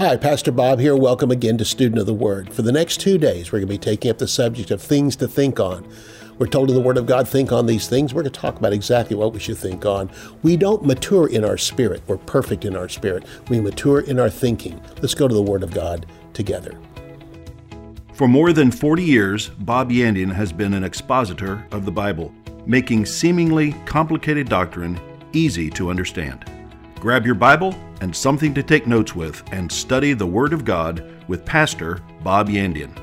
Hi, Pastor Bob here. Welcome again to Student of the Word. For the next two days, we're going to be taking up the subject of things to think on. We're told in the Word of God, think on these things. We're going to talk about exactly what we should think on. We don't mature in our spirit. We're perfect in our spirit. We mature in our thinking. Let's go to the Word of God together. For more than 40 years, Bob Yandian has been an expositor of the Bible, making seemingly complicated doctrine easy to understand. Grab your Bible and something to take notes with and study the Word of God with Pastor Bob Yandian.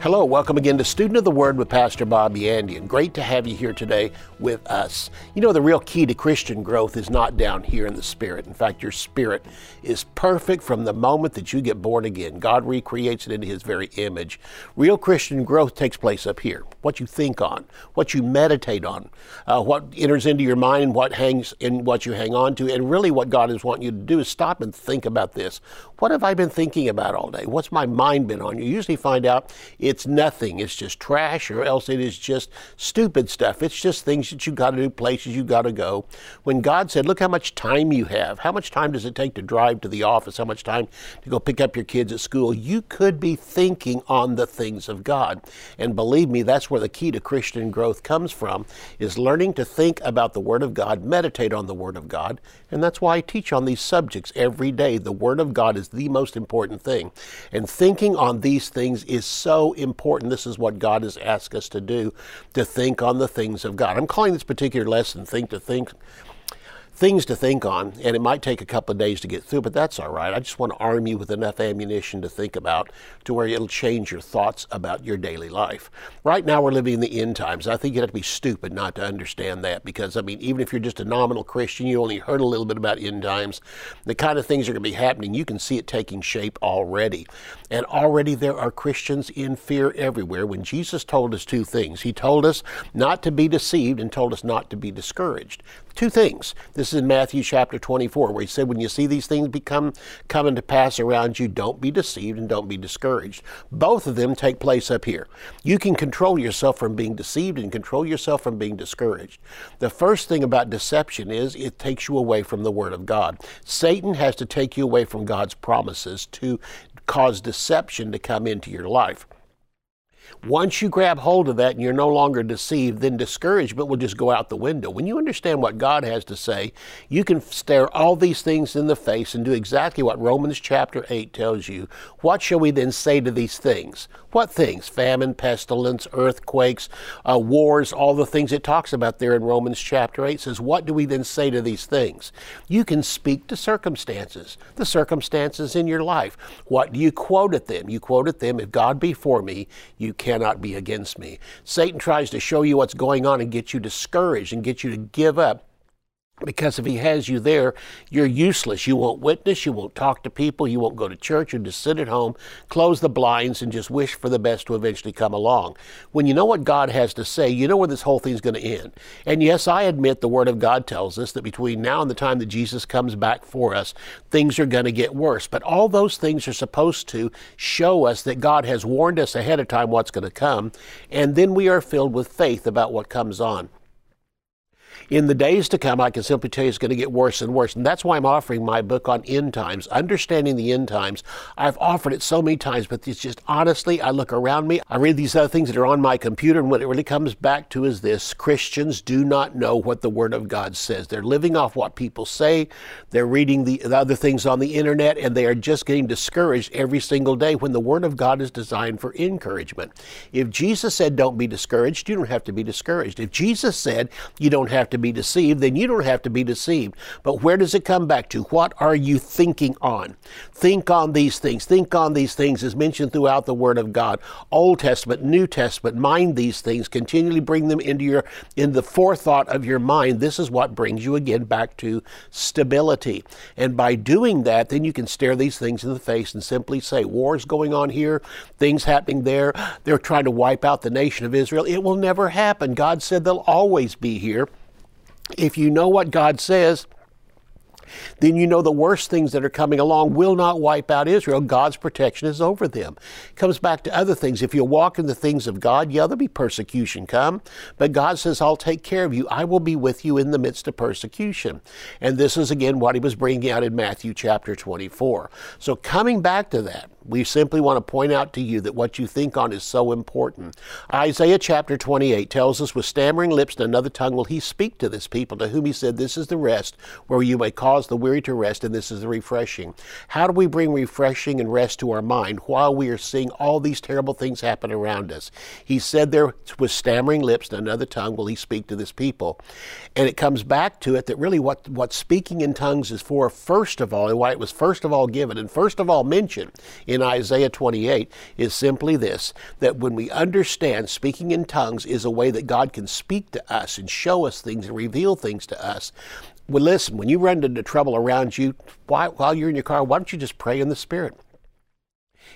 Hello, welcome again to Student of the Word with Pastor Bob Yandian. Great to have you here today with us. You know, the real key to Christian growth is not down here in the spirit. In fact, your spirit is perfect from the moment that you get born again. God recreates it into His very image. Real Christian growth takes place up here. What you think on, what you meditate on, uh, what enters into your mind, what hangs in what you hang on to, and really what God is wanting you to do is stop and think about this. What have I been thinking about all day? What's my mind been on? You usually find out it's nothing. It's just trash, or else it is just stupid stuff. It's just things that you got to do, places you got to go. When God said, Look how much time you have. How much time does it take to drive to the office? How much time to go pick up your kids at school? You could be thinking on the things of God. And believe me, that's where the key to Christian growth comes from, is learning to think about the Word of God, meditate on the Word of God. And that's why I teach on these subjects every day. The Word of God is the most important thing. And thinking on these things is so important. This is what God has asked us to do, to think on the things of God. I'm calling this particular lesson Think to Think things to think on, and it might take a couple of days to get through, but that's all right. I just want to arm you with enough ammunition to think about to where it'll change your thoughts about your daily life. Right now, we're living in the end times. I think you'd have to be stupid not to understand that because, I mean, even if you're just a nominal Christian, you only heard a little bit about end times. The kind of things are going to be happening, you can see it taking shape already. And already there are Christians in fear everywhere. When Jesus told us two things, He told us not to be deceived and told us not to be discouraged. Two things. This is in Matthew chapter 24, where he said, When you see these things become coming to pass around you, don't be deceived and don't be discouraged. Both of them take place up here. You can control yourself from being deceived and control yourself from being discouraged. The first thing about deception is it takes you away from the Word of God. Satan has to take you away from God's promises to cause deception to come into your life. Once you grab hold of that and you're no longer deceived, then discouragement will just go out the window. When you understand what God has to say, you can stare all these things in the face and do exactly what Romans chapter 8 tells you. What shall we then say to these things? What things? Famine, pestilence, earthquakes, uh, wars, all the things it talks about there in Romans chapter 8 says, What do we then say to these things? You can speak to circumstances, the circumstances in your life. What do you quote at them? You quote at them, If God be for me, you cannot be against me. Satan tries to show you what's going on and get you discouraged and get you to give up because if he has you there, you're useless. You won't witness, you won't talk to people, you won't go to church, you just sit at home, close the blinds, and just wish for the best to eventually come along. When you know what God has to say, you know where this whole thing's going to end. And yes, I admit the Word of God tells us that between now and the time that Jesus comes back for us, things are going to get worse. But all those things are supposed to show us that God has warned us ahead of time what's going to come, and then we are filled with faith about what comes on in the days to come, I can simply tell you it's going to get worse and worse. And that's why I'm offering my book on end times, Understanding the End Times. I've offered it so many times, but it's just honestly, I look around me, I read these other things that are on my computer, and what it really comes back to is this Christians do not know what the Word of God says. They're living off what people say, they're reading the, the other things on the internet, and they are just getting discouraged every single day when the Word of God is designed for encouragement. If Jesus said, Don't be discouraged, you don't have to be discouraged. If Jesus said, You don't have to be deceived, then you don't have to be deceived. But where does it come back to? What are you thinking on? Think on these things. Think on these things as mentioned throughout the Word of God. Old Testament, New Testament, mind these things. Continually bring them into your in the forethought of your mind. This is what brings you again back to stability. And by doing that, then you can stare these things in the face and simply say, War's going on here, things happening there. They're trying to wipe out the nation of Israel. It will never happen. God said they'll always be here if you know what God says, then you know the worst things that are coming along will not wipe out Israel. God's protection is over them. It comes back to other things. If you walk in the things of God, yeah, there'll be persecution come, but God says, I'll take care of you. I will be with you in the midst of persecution. And this is again what he was bringing out in Matthew chapter 24. So coming back to that, we simply want to point out to you that what you think on is so important. Isaiah chapter 28 tells us, With stammering lips and another tongue will he speak to this people, to whom he said, This is the rest, where you may cause the weary to rest, and this is the refreshing. How do we bring refreshing and rest to our mind while we are seeing all these terrible things happen around us? He said, There with stammering lips and another tongue will he speak to this people. And it comes back to it that really what, what speaking in tongues is for, first of all, and why it was first of all given, and first of all mentioned in in Isaiah 28 is simply this that when we understand speaking in tongues is a way that God can speak to us and show us things and reveal things to us. Well, listen, when you run into trouble around you while, while you're in your car, why don't you just pray in the Spirit?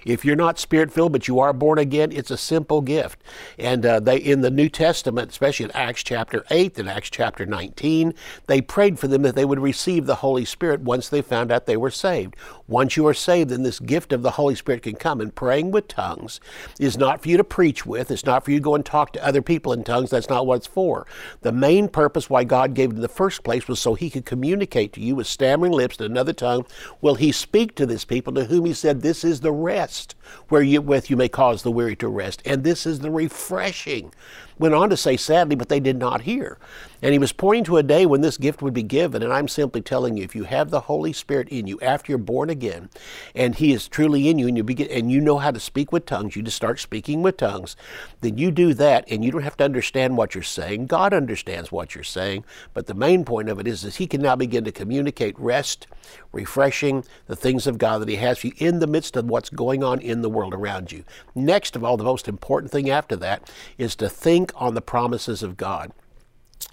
If you're not spirit filled, but you are born again, it's a simple gift. And uh, they, in the New Testament, especially in Acts chapter 8 and Acts chapter 19, they prayed for them that they would receive the Holy Spirit once they found out they were saved. Once you are saved, then this gift of the Holy Spirit can come. And praying with tongues is not for you to preach with, it's not for you to go and talk to other people in tongues. That's not what it's for. The main purpose why God gave it in the first place was so He could communicate to you with stammering lips and another tongue. Will He speak to this people to whom He said, This is the rest rest, where you, with you may cause the weary to rest. And this is the refreshing went on to say, sadly, but they did not hear. And he was pointing to a day when this gift would be given. And I'm simply telling you, if you have the Holy Spirit in you after you're born again, and He is truly in you, and you begin, and you know how to speak with tongues, you just start speaking with tongues. Then you do that, and you don't have to understand what you're saying. God understands what you're saying. But the main point of it is that He can now begin to communicate rest, refreshing, the things of God that He has for you in the midst of what's going on in the world around you. Next of all, the most important thing after that is to think on the promises of God.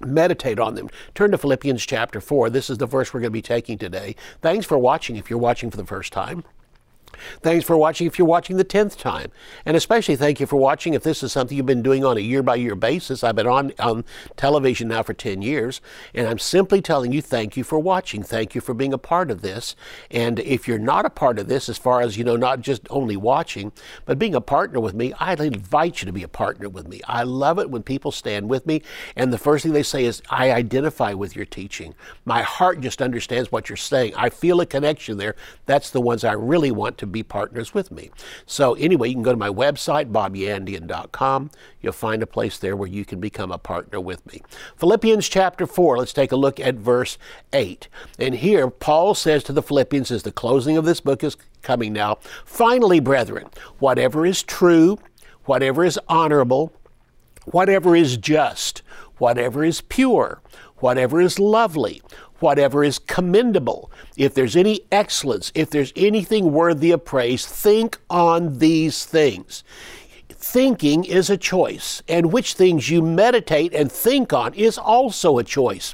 Meditate on them. Turn to Philippians chapter 4. This is the verse we're going to be taking today. Thanks for watching if you're watching for the first time. Thanks for watching if you're watching the 10th time. And especially thank you for watching if this is something you've been doing on a year by year basis. I've been on, on television now for 10 years, and I'm simply telling you thank you for watching. Thank you for being a part of this. And if you're not a part of this, as far as, you know, not just only watching, but being a partner with me, I'd invite you to be a partner with me. I love it when people stand with me, and the first thing they say is, I identify with your teaching. My heart just understands what you're saying. I feel a connection there. That's the ones I really want to be partners with me. So, anyway, you can go to my website, bobyandian.com. You'll find a place there where you can become a partner with me. Philippians chapter 4, let's take a look at verse 8. And here, Paul says to the Philippians, as the closing of this book is coming now, finally, brethren, whatever is true, whatever is honorable, whatever is just, whatever is pure, whatever is lovely, whatever is commendable, if there's any excellence, if there's anything worthy of praise, think on these things. Thinking is a choice, and which things you meditate and think on is also a choice.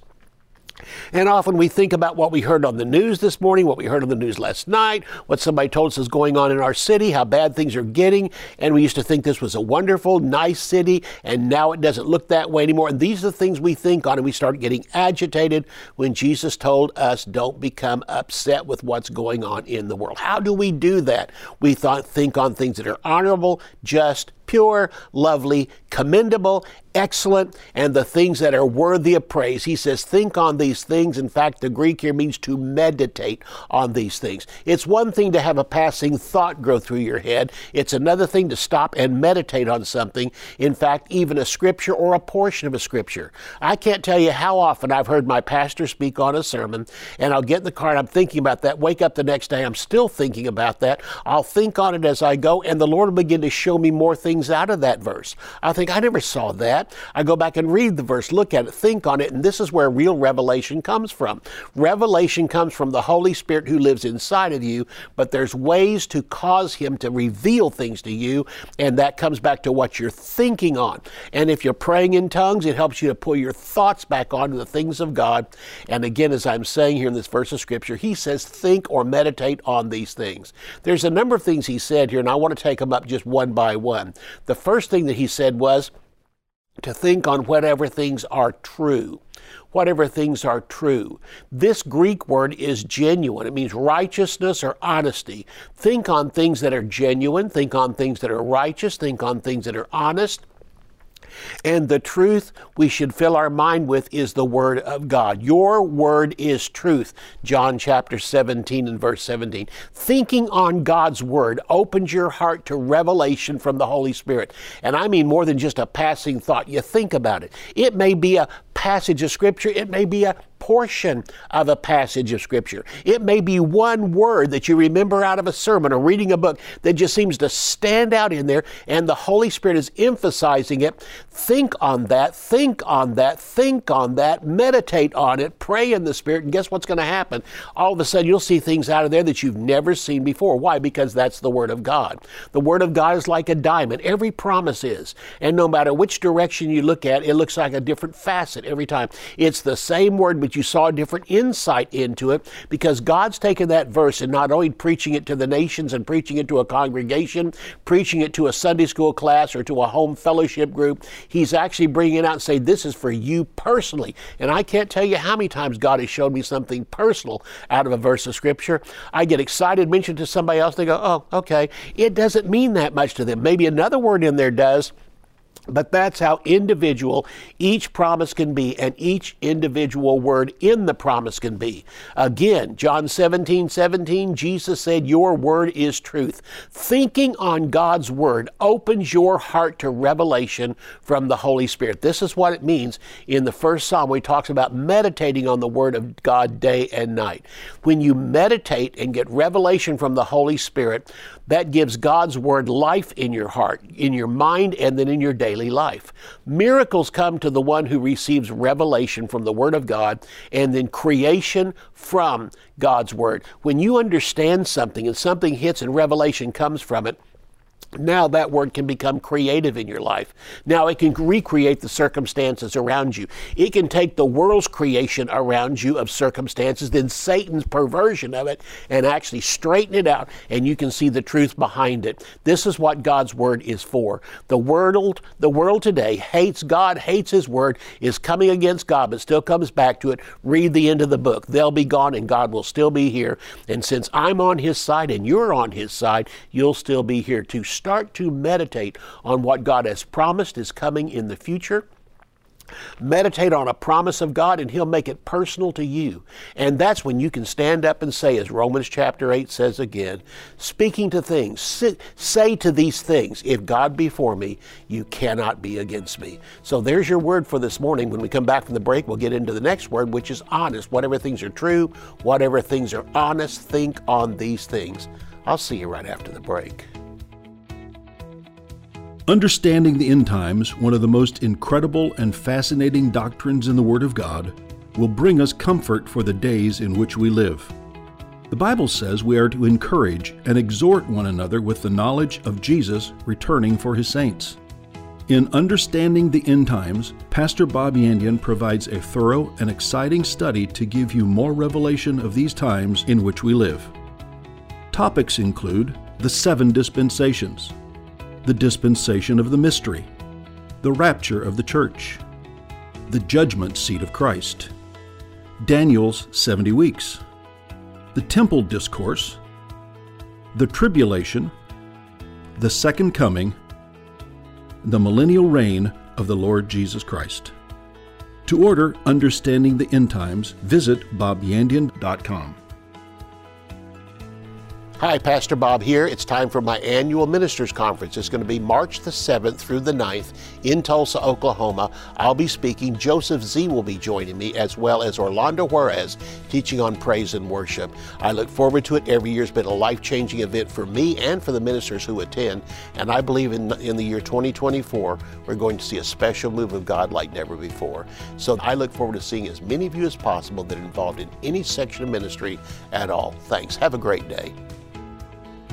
And often we think about what we heard on the news this morning, what we heard on the news last night, what somebody told us is going on in our city, how bad things are getting. And we used to think this was a wonderful, nice city, and now it doesn't look that way anymore. And these are the things we think on, and we start getting agitated when Jesus told us, don't become upset with what's going on in the world. How do we do that? We thought, think on things that are honorable, just, pure, lovely, commendable, excellent, and the things that are worthy of praise. He says, think on these things. In fact, the Greek here means to meditate on these things. It's one thing to have a passing thought go through your head, it's another thing to stop and meditate on something. In fact, even a scripture or a portion of a scripture. I can't tell you how often I've heard my pastor speak on a sermon, and I'll get in the car and I'm thinking about that. Wake up the next day, I'm still thinking about that. I'll think on it as I go, and the Lord will begin to show me more things things out of that verse. I think I never saw that. I go back and read the verse, look at it, think on it, and this is where real revelation comes from. Revelation comes from the Holy Spirit who lives inside of you, but there's ways to cause Him to reveal things to you, and that comes back to what you're thinking on. And if you're praying in tongues, it helps you to pull your thoughts back onto the things of God. And again, as I'm saying here in this verse of Scripture, He says, think or meditate on these things. There's a number of things He said here, and I want to take them up just one by one. The first thing that he said was, to think on whatever things are true. Whatever things are true. This Greek word is genuine. It means righteousness or honesty. Think on things that are genuine. Think on things that are righteous. Think on things that are honest. And the truth we should fill our mind with is the Word of God. Your Word is truth. John chapter 17 and verse 17. Thinking on God's Word opens your heart to revelation from the Holy Spirit. And I mean more than just a passing thought. You think about it. It may be a passage of Scripture, it may be a portion of a passage of Scripture. It may be one word that you remember out of a sermon or reading a book that just seems to stand out in there, and the Holy Spirit is emphasizing it. Think on that, think on that, think on that, meditate on it, pray in the Spirit, and guess what's going to happen? All of a sudden, you'll see things out of there that you've never seen before. Why? Because that's the Word of God. The Word of God is like a diamond. Every promise is. And no matter which direction you look at, it looks like a different facet every time. It's the same Word, but you saw a different insight into it because God's taken that verse and not only preaching it to the nations and preaching it to a congregation, preaching it to a Sunday school class or to a home fellowship group, He's actually bringing it out and saying, This is for you personally. And I can't tell you how many times God has showed me something personal out of a verse of Scripture. I get excited, mention to somebody else, they go, Oh, okay. It doesn't mean that much to them. Maybe another word in there does. But that's how individual each promise can be, and each individual word in the promise can be. Again, John 17, 17, Jesus said, Your word is truth. Thinking on God's word opens your heart to revelation from the Holy Spirit. This is what it means in the first psalm where he talks about meditating on the word of God day and night. When you meditate and get revelation from the Holy Spirit, that gives God's word life in your heart, in your mind, and then in your daily life. Miracles come to the one who receives revelation from the word of God and then creation from God's word. When you understand something and something hits and revelation comes from it, now that word can become creative in your life. Now it can recreate the circumstances around you. It can take the world's creation around you of circumstances, then Satan's perversion of it, and actually straighten it out, and you can see the truth behind it. This is what God's word is for. The world, the world today hates God, hates His word, is coming against God, but still comes back to it. Read the end of the book. They'll be gone, and God will still be here. And since I'm on His side and you're on His side, you'll still be here too start to meditate on what God has promised is coming in the future. Meditate on a promise of God and He'll make it personal to you. And that's when you can stand up and say, as Romans chapter 8 says again, speaking to things, say to these things, if God be for me, you cannot be against me. So there's your word for this morning. When we come back from the break, we'll get into the next word, which is honest. Whatever things are true, whatever things are honest, think on these things. I'll see you right after the break. Understanding the end times, one of the most incredible and fascinating doctrines in the Word of God, will bring us comfort for the days in which we live. The Bible says we are to encourage and exhort one another with the knowledge of Jesus returning for his saints. In Understanding the End Times, Pastor Bob Yandian provides a thorough and exciting study to give you more revelation of these times in which we live. Topics include the seven dispensations, the dispensation of the mystery, the rapture of the church, the judgment seat of Christ, Daniel's 70 weeks, the temple discourse, the tribulation, the second coming, the millennial reign of the Lord Jesus Christ. To order Understanding the End Times, visit bobyandian.com. Hi, Pastor Bob here. It's time for my annual ministers conference. It's going to be March the 7th through the 9th in Tulsa, Oklahoma. I'll be speaking. Joseph Z will be joining me, as well as Orlando Juarez, teaching on praise and worship. I look forward to it. Every year has been a life changing event for me and for the ministers who attend. And I believe in, in the year 2024, we're going to see a special move of God like never before. So I look forward to seeing as many of you as possible that are involved in any section of ministry at all. Thanks. Have a great day.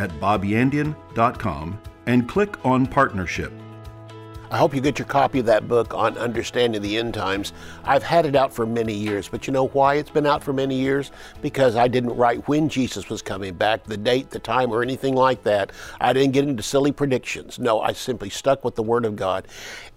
at bobyandian.com and click on Partnership. I hope you get your copy of that book on understanding the end times. I've had it out for many years, but you know why it's been out for many years? Because I didn't write when Jesus was coming back, the date, the time, or anything like that. I didn't get into silly predictions. No, I simply stuck with the Word of God.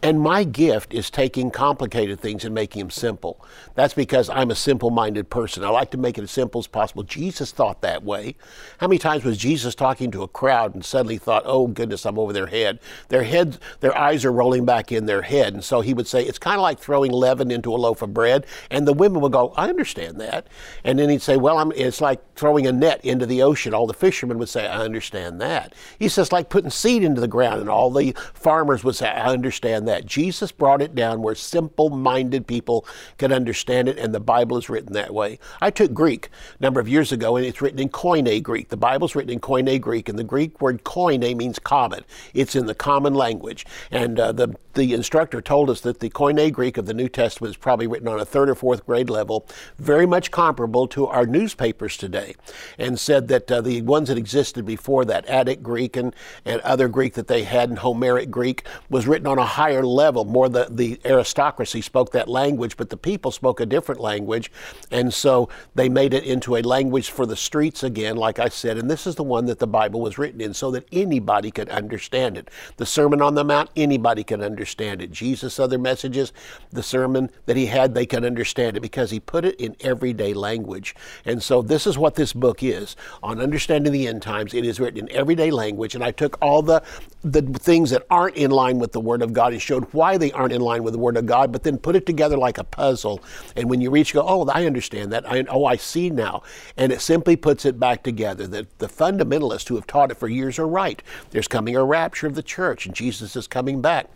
And my gift is taking complicated things and making them simple. That's because I'm a simple minded person. I like to make it as simple as possible. Jesus thought that way. How many times was Jesus talking to a crowd and suddenly thought, oh goodness, I'm over their head? Their heads, their eyes are rolling back in their head. And so he would say, it's kind of like throwing leaven into a loaf of bread. And the women would go, I understand that. And then he'd say, well, I'm, it's like throwing a net into the ocean. All the fishermen would say, I understand that. He says, like putting seed into the ground. And all the farmers would say, I understand that. Jesus brought it down where simple minded people could understand it. And the Bible is written that way. I took Greek a number of years ago, and it's written in Koine Greek. The Bible's written in Koine Greek. And the Greek word koine means common, it's in the common language. And uh, the, the instructor told us that the Koine Greek of the New Testament is probably written on a third or fourth grade level, very much comparable to our newspapers today, and said that uh, the ones that existed before that, Attic Greek and, and other Greek that they had in Homeric Greek, was written on a higher level. More the, the aristocracy spoke that language, but the people spoke a different language, and so they made it into a language for the streets again, like I said, and this is the one that the Bible was written in so that anybody could understand it. The Sermon on the Mount, anybody can understand it. Jesus' other messages, the sermon that he had, they can understand it because he put it in everyday language. And so this is what this book is on understanding the end times. It is written in everyday language, and I took all the the things that aren't in line with the Word of God and showed why they aren't in line with the Word of God, but then put it together like a puzzle. And when you reach, go, oh, I understand that. I, oh, I see now. And it simply puts it back together. That the fundamentalists who have taught it for years are right. There's coming a rapture of the church, and Jesus is coming back.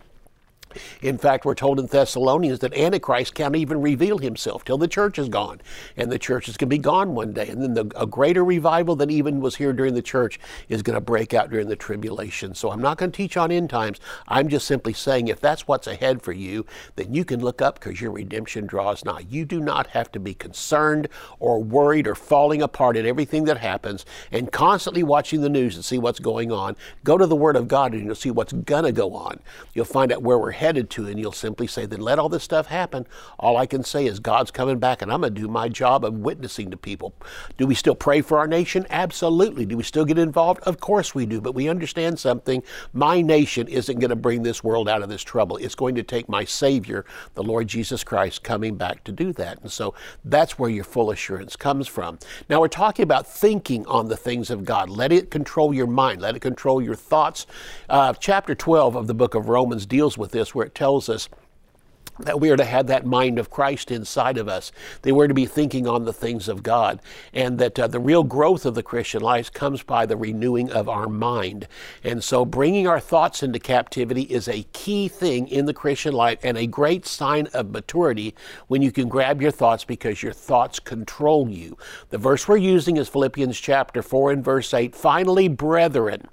In fact, we're told in Thessalonians that Antichrist can't even reveal himself till the church is gone. And the church is going to be gone one day. And then the, a greater revival than even was here during the church is going to break out during the tribulation. So I'm not going to teach on end times. I'm just simply saying if that's what's ahead for you, then you can look up because your redemption draws nigh. You do not have to be concerned or worried or falling apart at everything that happens and constantly watching the news and see what's going on. Go to the Word of God and you'll see what's going to go on. You'll find out where we're headed to, and you'll simply say, then let all this stuff happen. All I can say is God's coming back, and I'm going to do my job of witnessing to people. Do we still pray for our nation? Absolutely. Do we still get involved? Of course we do, but we understand something. My nation isn't going to bring this world out of this trouble. It's going to take my Savior, the Lord Jesus Christ, coming back to do that. And so that's where your full assurance comes from. Now we're talking about thinking on the things of God. Let it control your mind, let it control your thoughts. Uh, chapter 12 of the book of Romans deals with this where it tells us that we are to have that mind of Christ inside of us, that we're to be thinking on the things of God, and that uh, the real growth of the Christian life comes by the renewing of our mind. And so, bringing our thoughts into captivity is a key thing in the Christian life and a great sign of maturity when you can grab your thoughts because your thoughts control you. The verse we're using is Philippians chapter 4 and verse 8. Finally, brethren,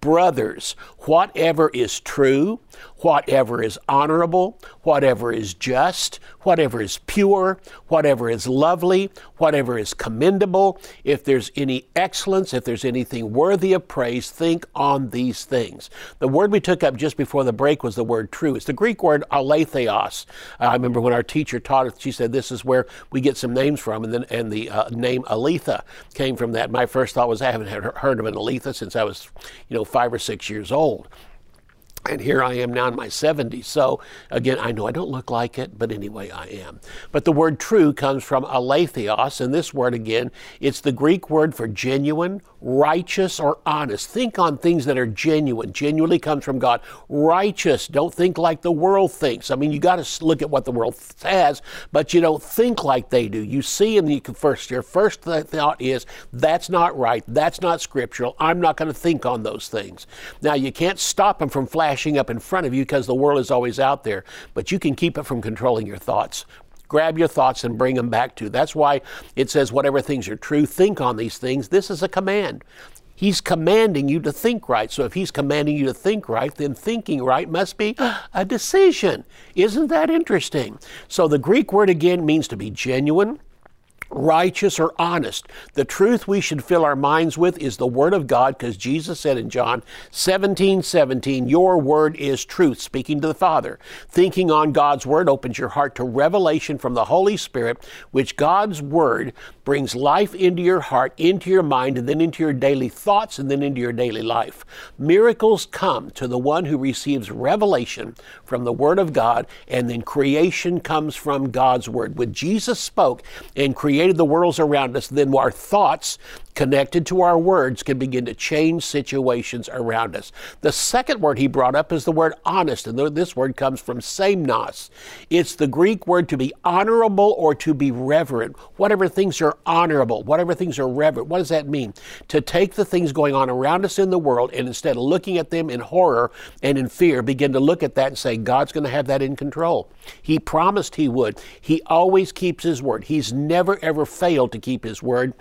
brothers, whatever is true, whatever is honorable, whatever is just, whatever is pure, whatever is lovely, whatever is commendable, if there's any excellence, if there's anything worthy of praise, think on these things. The word we took up just before the break was the word true. It's the Greek word aletheos. Uh, I remember when our teacher taught us, she said this is where we get some names from, and then and the uh, name Aletha came from that. My first thought was I haven't heard of an Aletha since I was, you know, five or six years old. And here I am now in my 70s. So again, I know I don't look like it, but anyway, I am. But the word true comes from aletheos, and this word again, it's the Greek word for genuine, righteous, or honest. Think on things that are genuine. Genuinely comes from God. Righteous, don't think like the world thinks. I mean, you got to look at what the world says, but you don't think like they do. You see, and you can first, your first thought is, that's not right, that's not scriptural, I'm not going to think on those things. Now, you can't stop them from flashing flashing up in front of you because the world is always out there, but you can keep it from controlling your thoughts. Grab your thoughts and bring them back to. That's why it says, whatever things are true, think on these things. This is a command. He's commanding you to think right. So if He's commanding you to think right, then thinking right must be a decision. Isn't that interesting? So the Greek word again means to be genuine righteous or honest. The truth we should fill our minds with is the Word of God, because Jesus said in John 17 17, Your Word is truth, speaking to the Father. Thinking on God's Word opens your heart to revelation from the Holy Spirit, which God's Word brings life into your heart, into your mind, and then into your daily thoughts, and then into your daily life. Miracles come to the one who receives revelation from the Word of God, and then creation comes from God's Word. When Jesus spoke and created the worlds around us, then our thoughts connected to our words can begin to change situations around us. The second word he brought up is the word honest, and this word comes from semnos. It's the Greek word to be honorable or to be reverent. Whatever things are honorable, whatever things are reverent, what does that mean? To take the things going on around us in the world and instead of looking at them in horror and in fear, begin to look at that and say, God's going to have that in control. He promised he would. He always keeps his word. He's never ever failed to keep his word.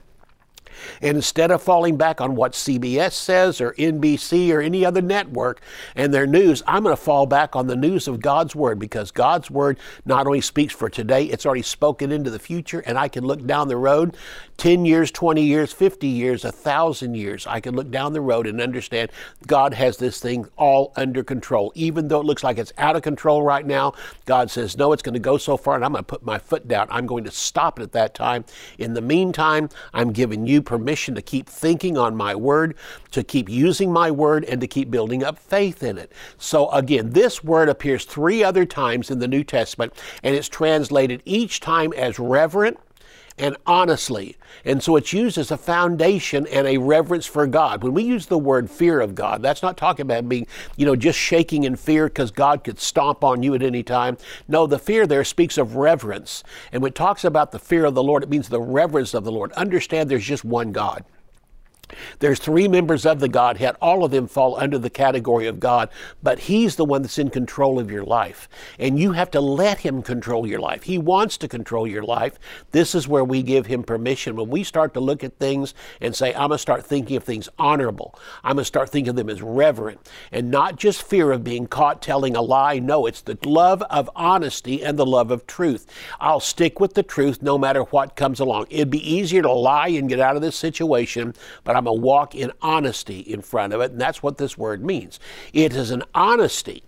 And instead of falling back on what CBS says or NBC or any other network and their news, I'm going to fall back on the news of God's Word because God's Word not only speaks for today, it's already spoken into the future. And I can look down the road 10 years, 20 years, 50 years, a thousand years. I can look down the road and understand God has this thing all under control. Even though it looks like it's out of control right now, God says, No, it's going to go so far, and I'm going to put my foot down. I'm going to stop it at that time. In the meantime, I'm giving you permission to keep thinking on my word, to keep using my word, and to keep building up faith in it. So, again, this word appears three other times in the New Testament, and it's translated each time as reverent and honestly. And so it's used as a foundation and a reverence for God. When we use the word fear of God, that's not talking about being, you know, just shaking in fear because God could stomp on you at any time. No, the fear there speaks of reverence. And when it talks about the fear of the Lord, it means the reverence of the Lord. Understand there's just one God. There's three members of the Godhead. All of them fall under the category of God, but He's the one that's in control of your life. And you have to let Him control your life. He wants to control your life. This is where we give Him permission. When we start to look at things and say, I'm going to start thinking of things honorable, I'm going to start thinking of them as reverent, and not just fear of being caught telling a lie. No, it's the love of honesty and the love of truth. I'll stick with the truth no matter what comes along. It'd be easier to lie and get out of this situation, but I'm going to walk in honesty in front of it, and that's what this word means. It is an honesty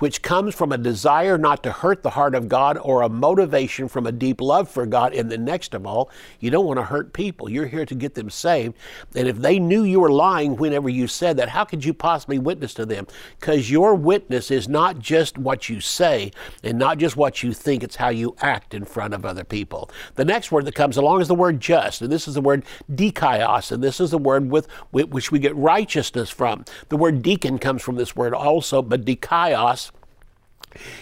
which comes from a desire not to hurt the heart of God or a motivation from a deep love for God. And the next of all, you don't want to hurt people. You're here to get them saved. And if they knew you were lying whenever you said that, how could you possibly witness to them? Because your witness is not just what you say and not just what you think, it's how you act in front of other people. The next word that comes along is the word just, and this is the word dikaios, and this is the word with, with which we get righteousness from. The word deacon comes from this word also, but dikaios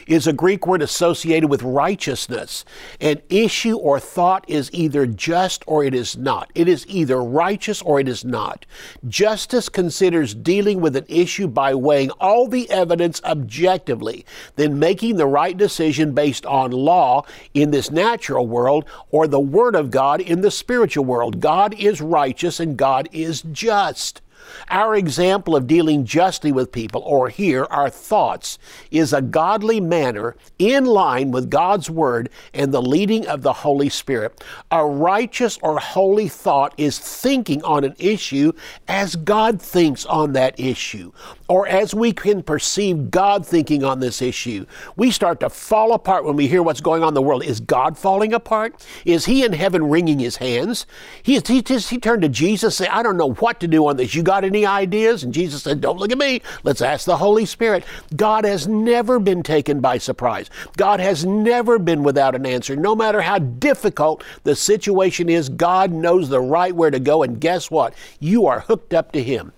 is a Greek word associated with righteousness. An issue or thought is either just or it is not. It is either righteous or it is not. Justice considers dealing with an issue by weighing all the evidence objectively, then making the right decision based on law in this natural world or the Word of God in the spiritual world. God is righteous and God is just. Our example of dealing justly with people, or here, our thoughts, is a godly manner in line with God's Word and the leading of the Holy Spirit. A righteous or holy thought is thinking on an issue as God thinks on that issue, or as we can perceive God thinking on this issue. We start to fall apart when we hear what's going on in the world. Is God falling apart? Is He in heaven wringing His hands? He, he, he turned to Jesus and said, I don't know what to do on this. You got any ideas? And Jesus said, Don't look at me. Let's ask the Holy Spirit. God has never been taken by surprise. God has never been without an answer. No matter how difficult the situation is, God knows the right where to go. And guess what? You are hooked up to Him.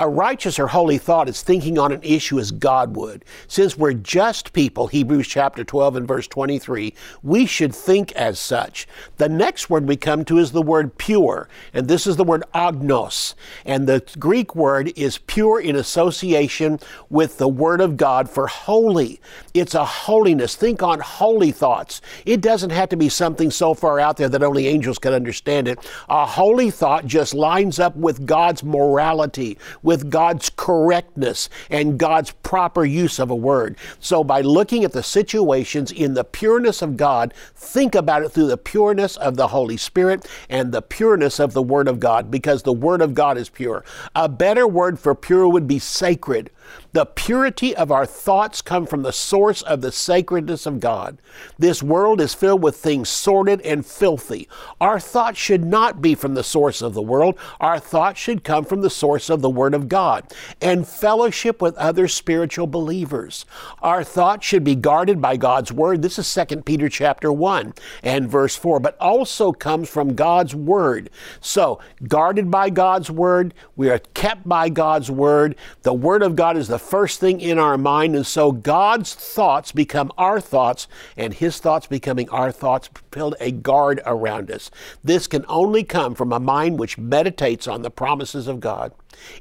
A righteous or holy thought is thinking on an issue as God would. Since we're just people, Hebrews chapter 12 and verse 23, we should think as such. The next word we come to is the word pure, and this is the word agnos. And the Greek word is pure in association with the word of God for holy. It's a holiness. Think on holy thoughts. It doesn't have to be something so far out there that only angels can understand it. A holy thought just lines up with God's morality, with God's correctness, and God's proper use of a word. So by looking at the situations in the pureness of God, think about it through the pureness of the Holy Spirit and the pureness of the Word of God, because the Word of God is pure. A better word for pure would be sacred. The purity of our thoughts come from the source of the sacredness of God. This world is filled with things sordid and filthy. Our thoughts should not be from the source of the world. Our thoughts should come from the source of the Word of God and fellowship with other spiritual believers. Our thoughts should be guarded by God's Word. This is 2 Peter chapter 1 and verse 4, but also comes from God's Word. So, guarded by God's Word, we are kept by God's Word. The Word of God is the first thing in our mind, and so God's thoughts become our thoughts, and His thoughts becoming our thoughts build a guard around us. This can only come from a mind which meditates on the promises of God.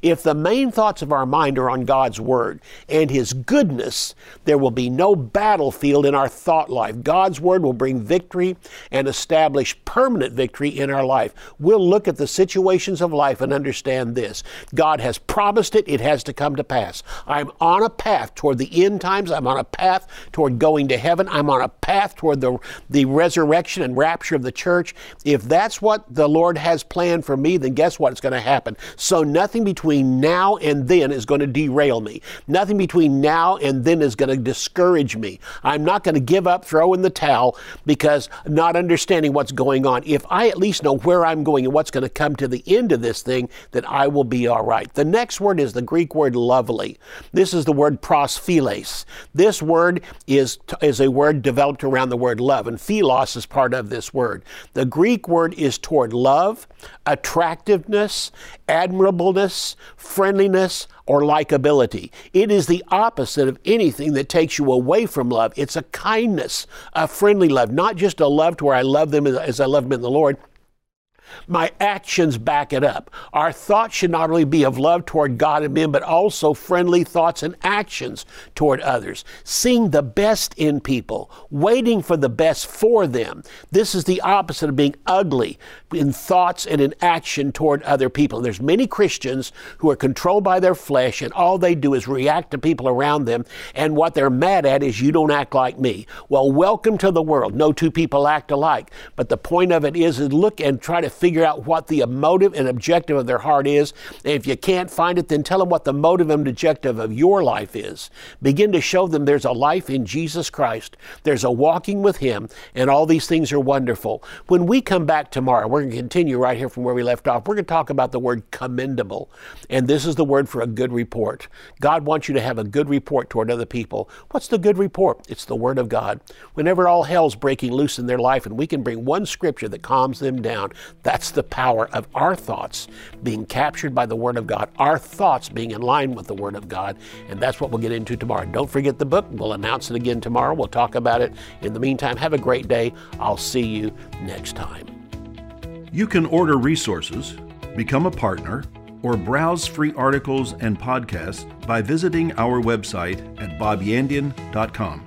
If the main thoughts of our mind are on God's Word and His goodness, there will be no battlefield in our thought life. God's Word will bring victory and establish permanent victory in our life. We'll look at the situations of life and understand this God has promised it, it has to come to pass. I'm on a path toward the end times, I'm on a path toward going to heaven, I'm on a path toward the, the resurrection and rapture of the church. If that's what the Lord has planned for me, then guess what? It's going to happen. So nothing between now and then is going to derail me. Nothing between now and then is going to discourage me. I'm not going to give up, throw in the towel because not understanding what's going on. If I at least know where I'm going and what's going to come to the end of this thing, then I will be all right. The next word is the Greek word lovely. This is the word prosphiles. This word is, is a word developed around the word love, and philos is part of this word. The Greek word is toward love, attractiveness, admirableness, friendliness, or likability. It is the opposite of anything that takes you away from love. It's a kindness, a friendly love, not just a love to where I love them as I love them in the Lord, my actions back it up. Our thoughts should not only be of love toward God and men, but also friendly thoughts and actions toward others. Seeing the best in people, waiting for the best for them. This is the opposite of being ugly in thoughts and in action toward other people. There's many Christians who are controlled by their flesh, and all they do is react to people around them, and what they're mad at is you don't act like me. Well, welcome to the world. No two people act alike. But the point of it is, is look and try to figure out what the motive and objective of their heart is. And if you can't find it, then tell them what the motive and objective of your life is. Begin to show them there's a life in Jesus Christ, there's a walking with Him, and all these things are wonderful. When we come back tomorrow, we're going to continue right here from where we left off. We're going to talk about the word commendable. And this is the word for a good report. God wants you to have a good report toward other people. What's the good report? It's the Word of God. Whenever all hell's breaking loose in their life and we can bring one scripture that calms them down, that's the power of our thoughts being captured by the Word of God, our thoughts being in line with the Word of God. And that's what we'll get into tomorrow. Don't forget the book. We'll announce it again tomorrow. We'll talk about it. In the meantime, have a great day. I'll see you next time. You can order resources, become a partner, or browse free articles and podcasts by visiting our website at bobyandian.com.